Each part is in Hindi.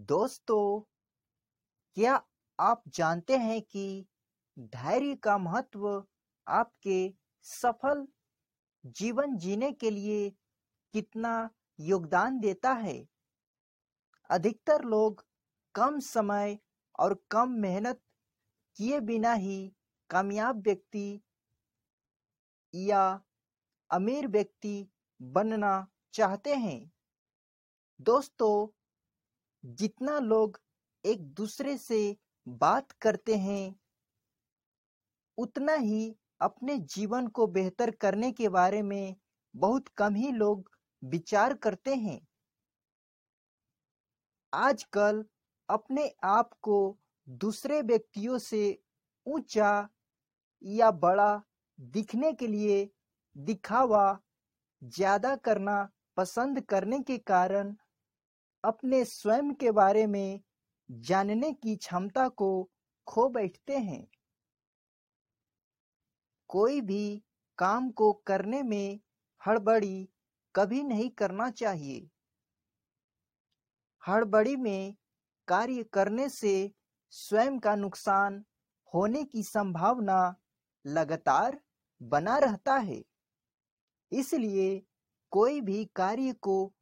दोस्तों, क्या आप जानते हैं कि धैर्य का महत्व आपके सफल जीवन जीने के लिए कितना योगदान देता है? अधिकतर लोग कम समय और कम मेहनत किए बिना ही कामयाब व्यक्ति या अमीर व्यक्ति बनना चाहते हैं। दोस्तों जितना लोग एक दूसरे से बात करते हैं, उतना ही अपने जीवन को बेहतर करने के बारे में बहुत कम ही लोग विचार करते हैं। आजकल अपने आप को दूसरे व्यक्तियों से ऊँचा या बड़ा दिखने के लिए दिखावा ज़्यादा करना पसंद करने के कारण अपने स्वयं के बारे में जानने की क्षमता को खो बैठते हैं। कोई भी काम को करने में हड़बड़ी कभी नहीं करना चाहिए। हड़बड़ी में कार्य करने से स्वयं का नुकसान होने की संभावना लगातार बना रहता है। इसलिए कोई भी कार्य को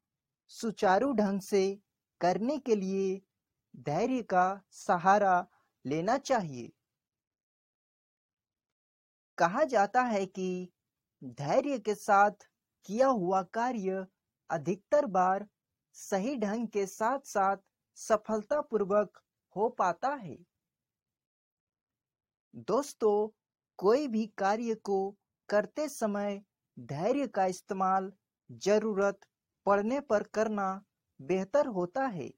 सुचारू ढंग से करने के लिए धैर्य का सहारा लेना चाहिए। कहा जाता है कि धैर्य के साथ किया हुआ कार्य अधिकतर बार सही ढंग के साथ साथ सफलतापूर्वक हो पाता है। दोस्तों, कोई भी कार्य को करते समय धैर्य का इस्तेमाल ज़रूरत पड़ने पर करना बेहतर होता है।